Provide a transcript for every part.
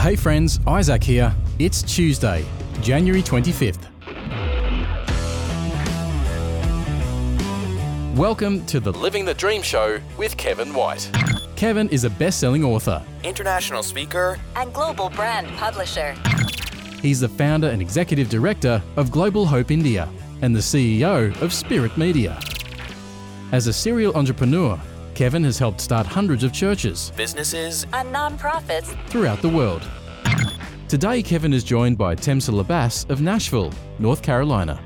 Hey friends, Isaac here. It's Tuesday, January 25th. Welcome to the Living the Dream Show with Kevin White. Kevin is a best selling author. international speaker, and global brand publisher. He's the founder and executive director of Global Hope India and the CEO of Spirit Media. As a serial entrepreneur, Kevin has helped start hundreds of churches businesses, And nonprofits. throughout the world. Today, Kevin is joined by Temsala Bass of Nashville, North Carolina.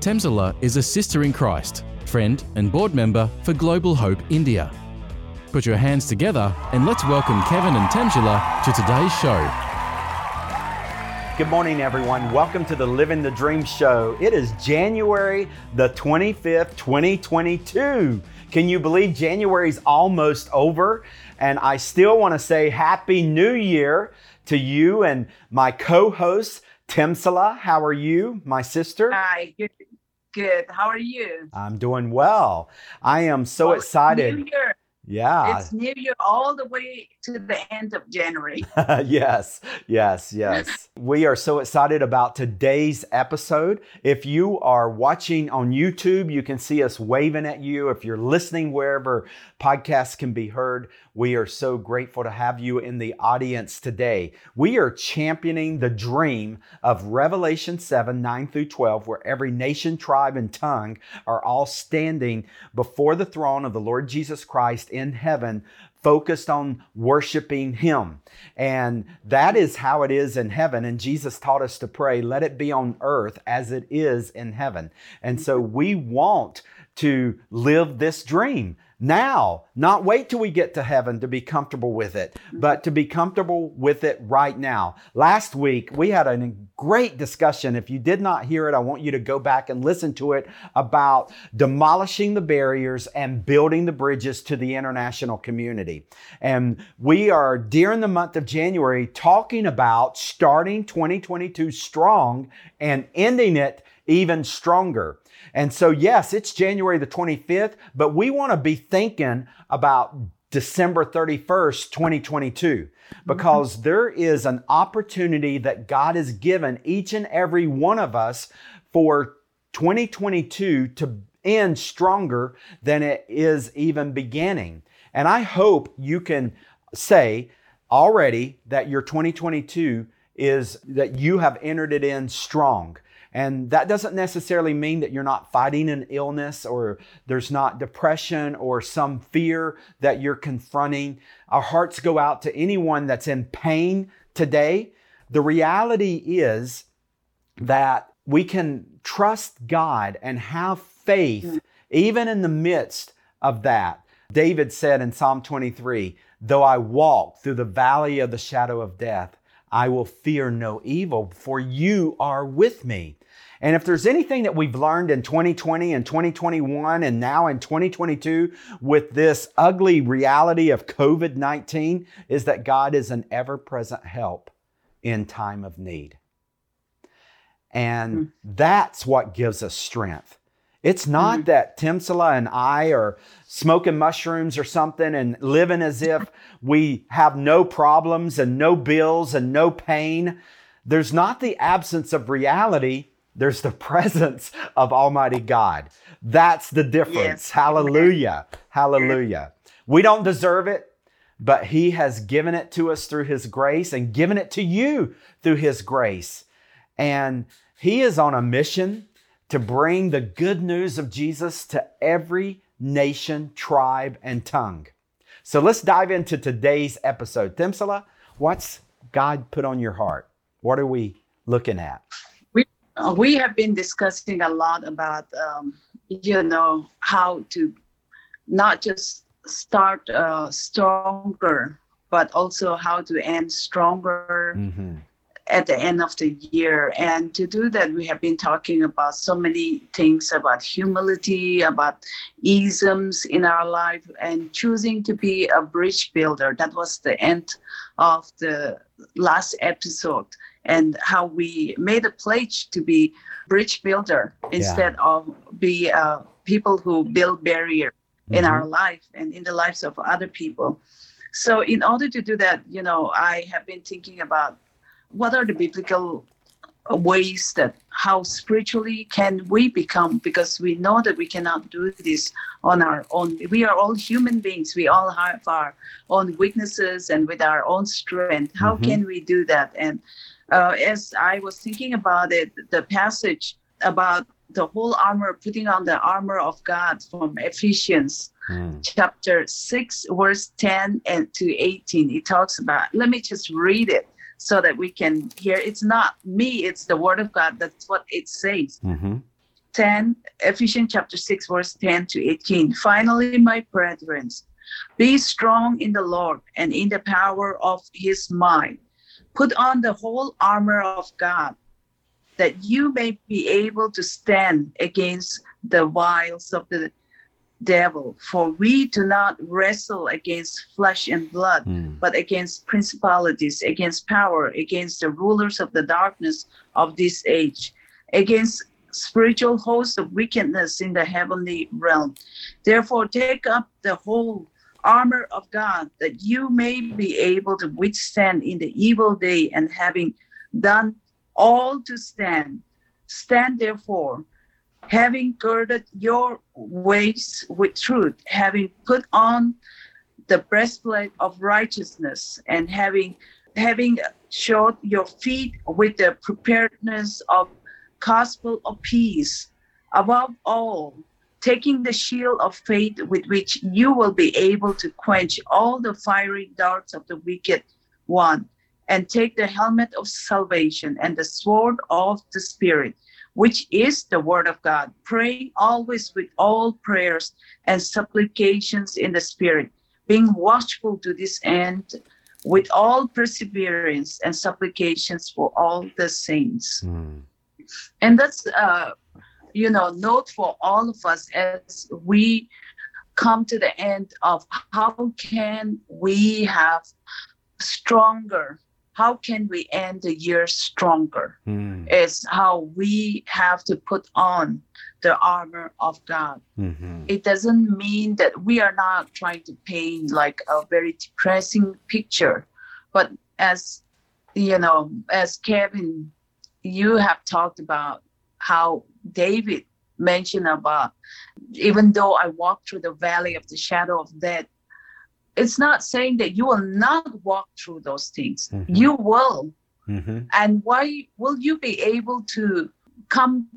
Temsala is a sister in Christ, friend, and board member for Global Hope India. Put your hands together and let's welcome Kevin and Temsala to today's show. Good morning, everyone. Welcome to the Living the Dream Show. It is January the 25th, 2022. Can you believe January's almost over? And I still want to say Happy New Year to you and my co host, Timsala. How are you, my sister? Hi, good, good. How are you? I'm doing well. I am so excited. New Year. Yeah. It's New Year all the way to the end of January. yes, yes, yes. we are so excited about today's episode. If you are watching on YouTube, you can see us waving at you. If you're listening wherever podcasts can be heard, we are so grateful to have you in the audience today. We are championing the dream of Revelation 7 9 through 12, where every nation, tribe, and tongue are all standing before the throne of the Lord Jesus Christ in heaven focused on worshiping Him. And that is how it is in heaven. And Jesus taught us to pray, let it be on earth as it is in heaven. And so we want to live this dream now, not wait till we get to heaven to be comfortable with it, but to be comfortable with it right now. Last week, we had a great discussion. If you did not hear it, I want you to go back and listen to it about demolishing the barriers and building the bridges to the international community. And we are during the month of January talking about starting 2022 strong and ending it even stronger. And so, yes, it's January the 25th, but we want to be thinking about December 31st, 2022, mm-hmm. because there is an opportunity that God has given each and every one of us for 2022 to end stronger than it is even beginning. And I hope you can say already that your 2022 is that you have entered it in strong. And that doesn't necessarily mean that you're not fighting an illness or there's not depression or some fear that you're confronting. Our hearts go out to anyone that's in pain today. The reality is that we can trust God and have faith even in the midst of that. David said in Psalm 23 Though I walk through the valley of the shadow of death, I will fear no evil, for you are with me. And if there's anything that we've learned in 2020 and 2021 and now in 2022 with this ugly reality of COVID 19 is that God is an ever present help in time of need. And hmm. that's what gives us strength. It's not hmm. that Timsala and I are smoking mushrooms or something and living as if we have no problems and no bills and no pain. There's not the absence of reality, there's the presence of Almighty God. That's the difference. Yes. Hallelujah. Hallelujah. We don't deserve it, but He has given it to us through His grace and given it to you through His grace. And He is on a mission to bring the good news of Jesus to every nation, tribe, and tongue. So let's dive into today's episode. Timsala, what's God put on your heart? What are we looking at? Uh, we have been discussing a lot about, um, you know, how to not just start uh, stronger, but also how to end stronger Mm-hmm. at the end of the year. And to do that, we have been talking about so many things about humility, about isms in our life, and choosing to be a bridge builder. That was the end of the last episode, and how we made a pledge to be bridge builder instead of be uh, people who build barrier in Mhm. our life and in the lives of other people. So, in order to do that, you know, I have been thinking about what are the biblical ways that how spiritually can we become because we know that we cannot do this on our own we are all human beings we all have our own weaknesses and with our own strength how Mhm. can we do that and uh, as i was thinking about it the passage about the whole armor putting on the armor of god from ephesians Mm. chapter 6 verse 10 and to 18 it talks about let me just read it so that we can hear. It's not me it's the word of god. That's what it says. Mhm. 10 ephesians chapter 6 verse 10 to 18 finally my brethren be strong in the lord and in the power of his might put on the whole armor of god that you may be able to stand against the wiles of the devil for we do not wrestle against flesh and blood Mm. but against principalities, against power, against the rulers of the darkness of this age, against spiritual hosts of wickedness in the heavenly realm. Therefore, take up the whole armor of God that you may be able to withstand in the evil day, and having done all to stand, stand therefore. Having girded your waist with truth, having put on the breastplate of righteousness and having having shod your feet with the preparedness of gospel of peace above all taking the shield of faith with which you will be able to quench all the fiery darts of the wicked one and take the helmet of salvation and the sword of the spirit which is the word of god praying always with all prayers and supplications in the spirit being watchful to this end with all perseverance and supplications for all the saints Mm. and that's uh you know note for all of us as we come to the end of how can we have stronger how can we end the year stronger Mm. is how we have to put on the armor of god Mhm. it doesn't mean that we are not trying to paint like a very depressing picture but as you know as kevin you have talked about how david mentioned about even though i walk through the valley of the shadow of death it's not saying that you will not walk through those things Mhm. you will Mhm. and why will you be able to come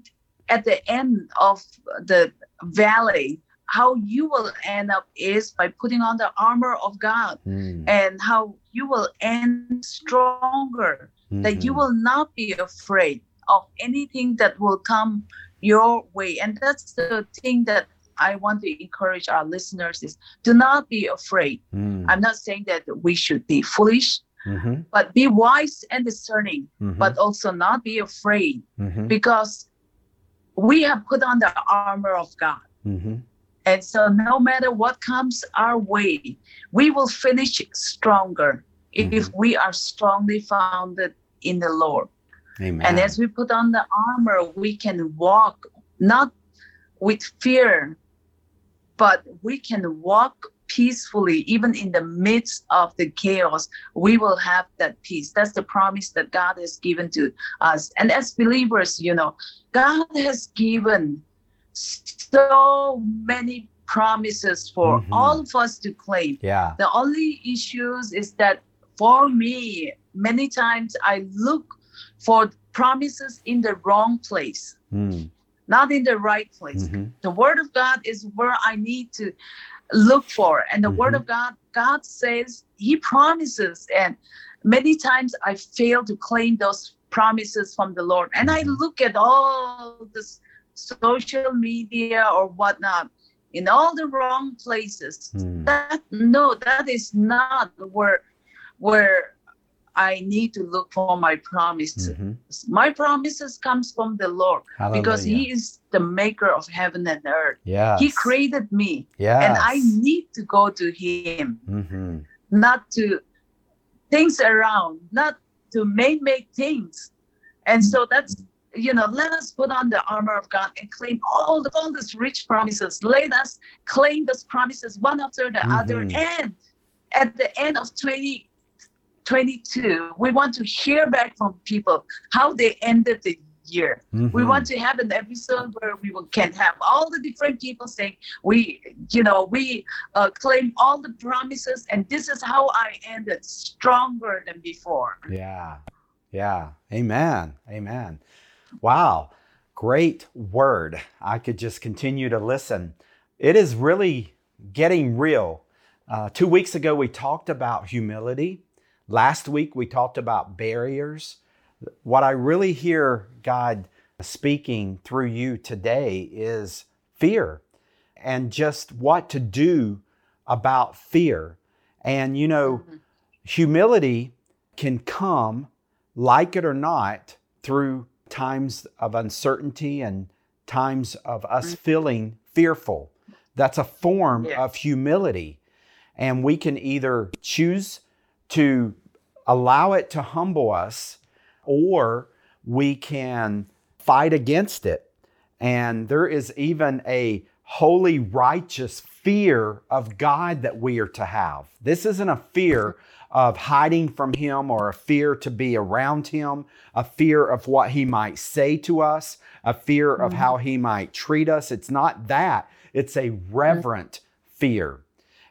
at the end of the valley how you will end up is by putting on the armor of god Mm. and how you will end stronger that you Mhm. will not be afraid of anything that will come your way and that's the thing that i want to encourage our listeners is do not be afraid Mm. i'm not saying that we should be foolish Mhm. but be wise and discerning Mhm. but also not be afraid Mhm. because we have put on the armor of God. Mhm. And so, no matter what comes our way, we will finish stronger if we are strongly founded in the Lord. Amen. And as we put on the armor, we can walk not with fear, but we can walk peacefully, even in the midst of the chaos. We will have that peace. That's the promise that God has given to us. And as believers, you know, God has given so many promises for Mhm. all of us to claim. yeah. The only issues is that for me, many times I look for promises in the wrong place, Mm. not in the right place. Mhm. The word of God is where I need to look for. And the word Mhm. of God, God says He promises. And many times I fail to claim those promises from the Lord. And I Mhm. look at all this social media or whatnot in all the wrong places. Mm. That no, that is not where where I need to look for my promises. Mhm. My promises comes from the Lord because He is the maker of heaven and earth. Yes. He created me, Yes. and I need to go to Him, Mhm. not to things around, not to make make things. And so that's you know, let us put on the armor of God and claim all the all these rich promises. Let us claim those promises one after the other, Mhm. and at the end of 2022, we want to hear back from people how they ended the year. Mm-hmm. We want to have an episode where we will, can have all the different people saying, we, you know, we uh, claim all the promises, and this is how I ended stronger than before. Yeah. Yeah. Amen. Amen. Wow. Great word. I could just continue to listen. It is really getting real. Uh, two weeks ago, we talked about humility. Last week, we talked about barriers. What I really hear God speaking through you today is fear and just what to do about fear. And you know, mm-hmm. humility can come, like it or not, through times of uncertainty and times of us mm-hmm. feeling fearful. That's a form yeah. of humility. And we can either choose to allow it to humble us or we can fight against it. And there is even a holy, righteous fear of God that we are to have. This isn't a fear of hiding from Him or a fear to be around Him, a fear of what He might say to us, a fear of mm-hmm. how He might treat us. It's not that, it's a reverent fear.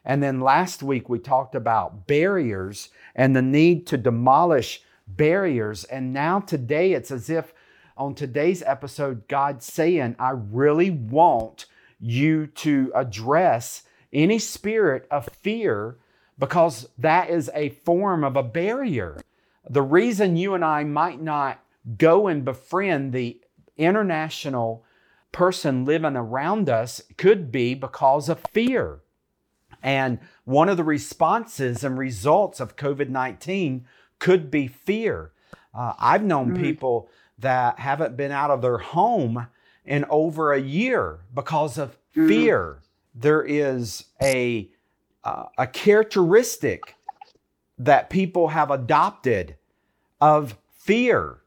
And then last week we talked about barriers and the need to demolish barriers. And now today it's as if on today's episode, God's saying, I really want you to address any spirit of fear because that is a form of a barrier. The reason you and I might not go and befriend the international person living around us could be because of fear. And one of the responses and results of COVID 19 could be fear. Uh, I've known mm-hmm. people that haven't been out of their home in over a year because of mm-hmm. fear. There is a, uh, a characteristic that people have adopted of fear,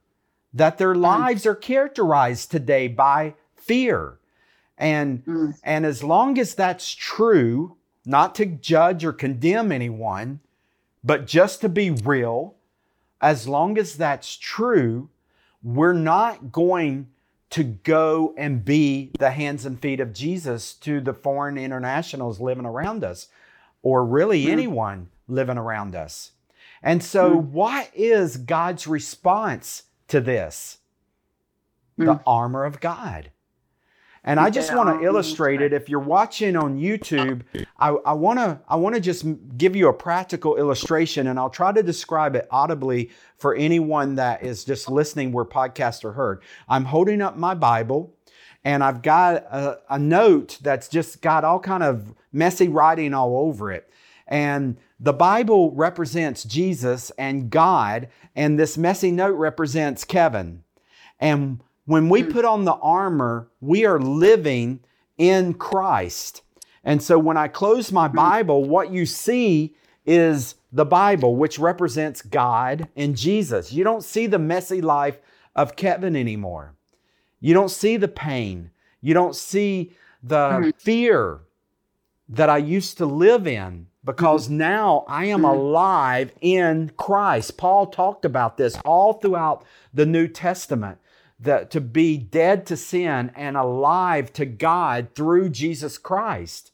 that their mm-hmm. lives are characterized today by fear. And, mm. and as long as that's true, not to judge or condemn anyone, but just to be real, as long as that's true, we're not going to go and be the hands and feet of Jesus to the foreign internationals living around us, or really mm. anyone living around us. And so, mm. what is God's response to this? Mm. The armor of God. And I just want to illustrate it. If you're watching on YouTube, I want to I want to just give you a practical illustration, and I'll try to describe it audibly for anyone that is just listening where podcasts are heard. I'm holding up my Bible, and I've got a, a note that's just got all kind of messy writing all over it. And the Bible represents Jesus and God, and this messy note represents Kevin. And when we hmm. put on the armor, we are living in Christ. And so when I close my hmm. Bible, what you see is the Bible, which represents God and Jesus. You don't see the messy life of Kevin anymore. You don't see the pain. You don't see the hmm. fear that I used to live in because now I am alive in Christ. Paul talked about this all throughout the New Testament that to be dead to sin and alive to God through Jesus Christ.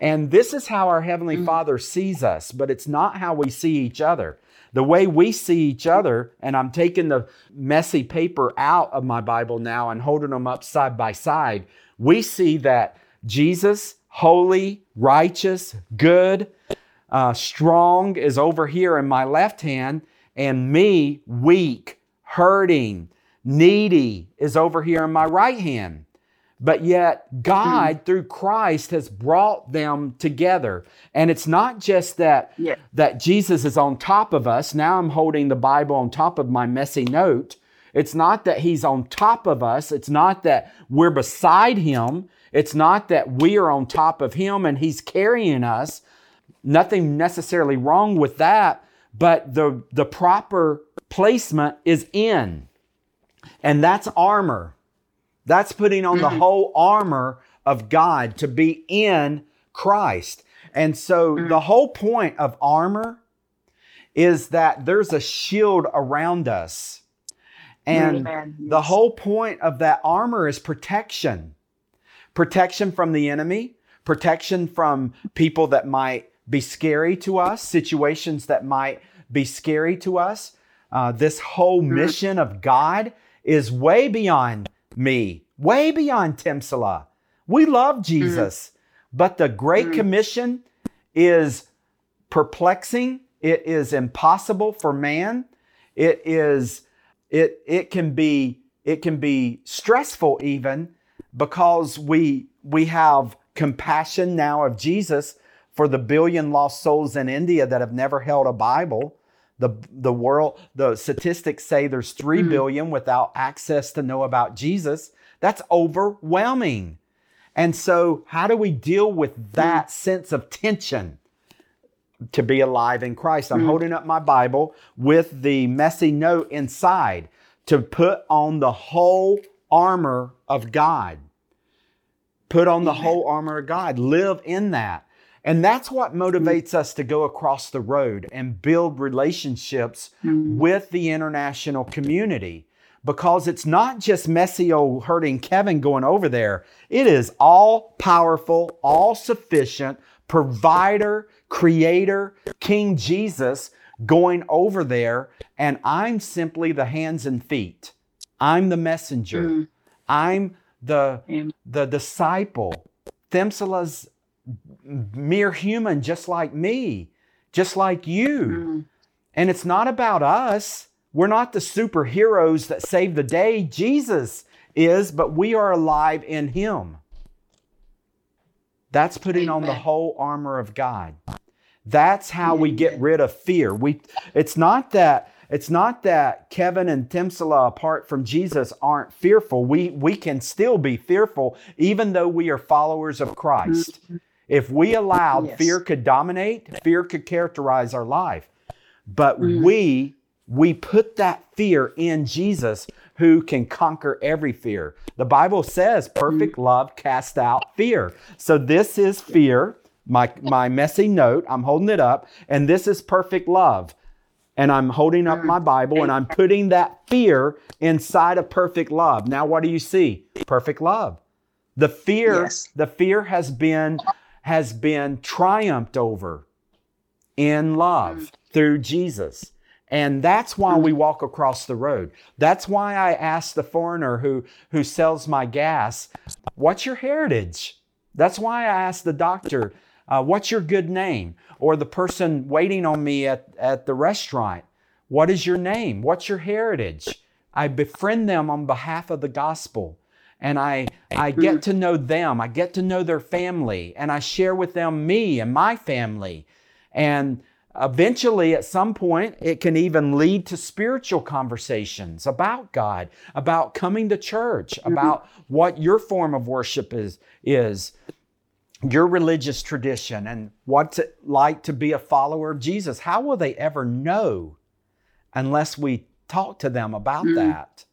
And this is how our Heavenly mm-hmm. Father sees us, but it's not how we see each other. The way we see each other, and I'm taking the messy paper out of my Bible now and holding them up side by side, we see that Jesus, holy, righteous, good, uh, strong, is over here in my left hand, and me, weak, hurting, needy is over here in my right hand. But yet, God, mm. through Christ, has brought them together. And it's not just that, yeah. that Jesus is on top of us. Now I'm holding the Bible on top of my messy note. It's not that He's on top of us. It's not that we're beside Him. It's not that we are on top of Him and He's carrying us. Nothing necessarily wrong with that. But the, the proper placement is in. And that's armor. That's putting on the mm-hmm. whole armor of God to be in Christ. And so Mm. the whole point of armor is that there's a shield around us. And Amen. the whole point of that armor is protection protection from the enemy, protection from people that might be scary to us, situations that might be scary to us. Uh, this whole Mm. mission of God is way beyond me, way beyond Timsala. We love Jesus, but the Great Mm. Commission is perplexing. It is impossible for man. It is it it can be it can be stressful even because we we have compassion now of Jesus for the billion lost souls in India that have never held a Bible. The the world the statistics say there's three Mhm. billion without access to know about Jesus. That's overwhelming. And so how do we deal with that sense of tension? to be alive in Christ. I'm Mm. holding up my Bible with the messy note inside to put on the whole armor of God. Put on the whole armor of God. Live in that. And that's what motivates us to go across the road and build relationships Mm. with the international community because it's not just messy old hurting Kevin going over there. It is all powerful, all sufficient provider, creator, King Jesus going over there. And I'm simply the hands and feet. I'm the messenger. Mm. I'm the, the disciple. Timsala's mere human, just like me, just like you. Mm. And it's not about us. We're not the superheroes that save the day. Jesus is, but we are alive in Him. That's putting on the whole armor of God. That's how we get rid of fear. We it's not that it's not that Kevin and Timsala apart from Jesus aren't fearful. We we can still be fearful even though we are followers of Christ. If we allowed Yes. fear could dominate, fear could characterize our life. But Mm. we we put that fear in Jesus who can conquer every fear. The Bible says perfect love casts out fear. So this is fear, my my messy note, I'm holding it up, and this is perfect love. And I'm holding up my Bible and I'm putting that fear inside of perfect love. Now what do you see? Perfect love. The fear, Yes. the fear has been has been triumphed over in love through Jesus. And that's why we walk across the road. That's why I ask the foreigner who, who sells my gas, What's your heritage? That's why I ask the doctor, uh, What's your good name? Or the person waiting on me at, at the restaurant, What is your name? What's your heritage? I befriend them on behalf of the gospel. And I, I get to know them. I get to know their family. And I share with them me and my family. And eventually, at some point, it can even lead to spiritual conversations about God, about coming to church, about what your form of worship is, is your religious tradition, and what's it like to be a follower of Jesus. How will they ever know unless we talk to them about Mm. that?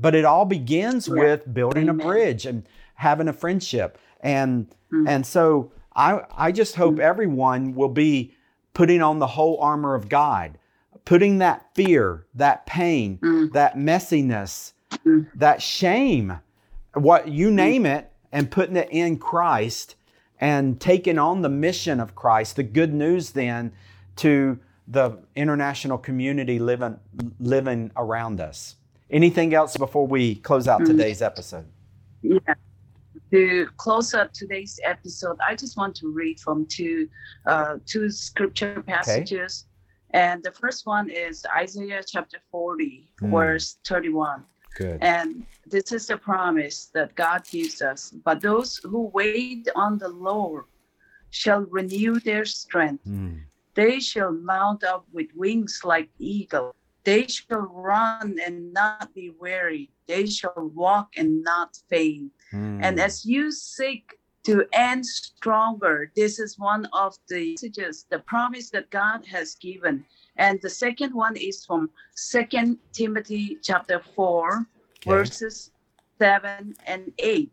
But it all begins Yeah. with building Amen. a bridge and having a friendship. And Mm. and so I I just hope everyone will be putting on the whole armor of God, putting that fear, that pain, Mm. that messiness, Mm. that shame, what you name it, and putting it in Christ and taking on the mission of Christ, the good news then to the international community living living around us. Anything else before we close out Mm. today's episode? Yeah. To close up today's episode, I just want to read from two uh, two scripture passages. Okay. And the first one is Isaiah chapter 40, Mm. verse 31. Good. And this is the promise that God gives us. But those who wait on the Lord shall renew their strength. Mm. They shall mount up with wings like eagle. They shall run and not be weary. They shall walk and not faint. Mm. And as you seek to end stronger, this is one of the messages, the promise that God has given. And the second one is from Second Timothy chapter 4, Okay. verses 7 and 8.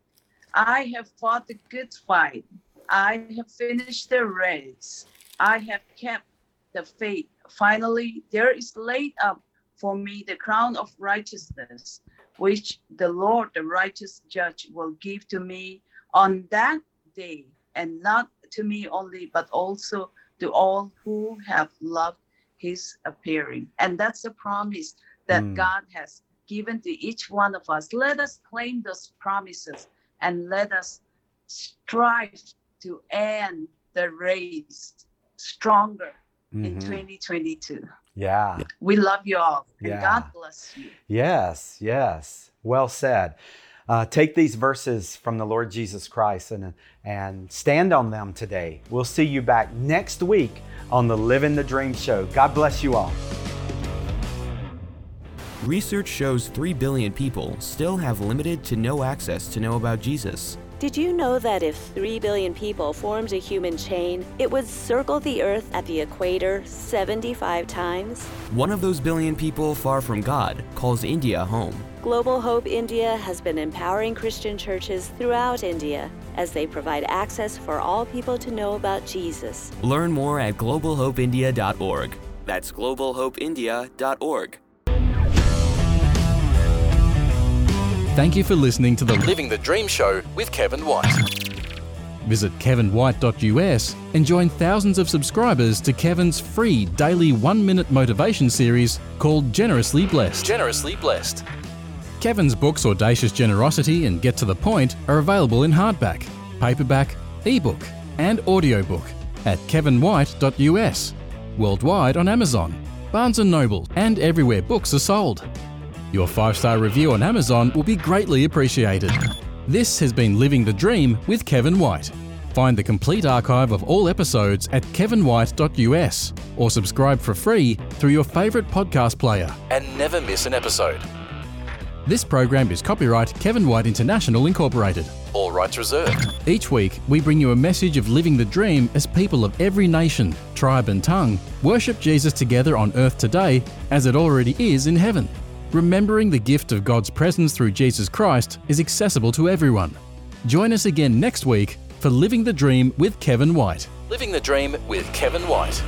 I have fought the good fight. I have finished the race. I have kept the faith. Finally, there is laid up for me the crown of righteousness, which the Lord, the righteous judge, will give to me on that day, and not to me only, but also to all who have loved his appearing. And that's the promise that Mm. God has given to each one of us. Let us claim those promises and let us strive to end the race stronger in Mhm. 2022. Yeah. We love you all and Yeah. God bless you. Yes, yes. Well said. Uh, take these verses from the Lord Jesus Christ and, and stand on them today. We'll see you back next week on the Living the Dream show. God bless you all. Research shows 3 billion people still have limited to no access to know about Jesus. Did you know that if 3 billion people formed a human chain, it would circle the Earth at the equator 75 times? One of those billion people far from God calls India home. Global Hope India has been empowering Christian churches throughout India as they provide access for all people to know about Jesus. Learn more at globalhopeindia.org. That's globalhopeindia.org. Thank you for listening to the Living the Dream Show with Kevin White. Visit kevinwhite.us and join thousands of subscribers to Kevin's free daily one minute motivation series called Generously Blessed. Generously Blessed. Kevin's books Audacious Generosity and Get to the Point are available in hardback, paperback, ebook, and audiobook at kevinwhite.us, worldwide on Amazon, Barnes & Noble, and everywhere books are sold. Your five star review on Amazon will be greatly appreciated. This has been Living the Dream with Kevin White. Find the complete archive of all episodes at kevinwhite.us or subscribe for free through your favourite podcast player and never miss an episode. This program is copyright Kevin White International Incorporated. All rights reserved. Each week, we bring you a message of living the dream as people of every nation, tribe, and tongue worship Jesus together on earth today as it already is in heaven. Remembering the gift of God's presence through Jesus Christ is accessible to everyone. Join us again next week for Living the Dream with Kevin White. Living the Dream with Kevin White.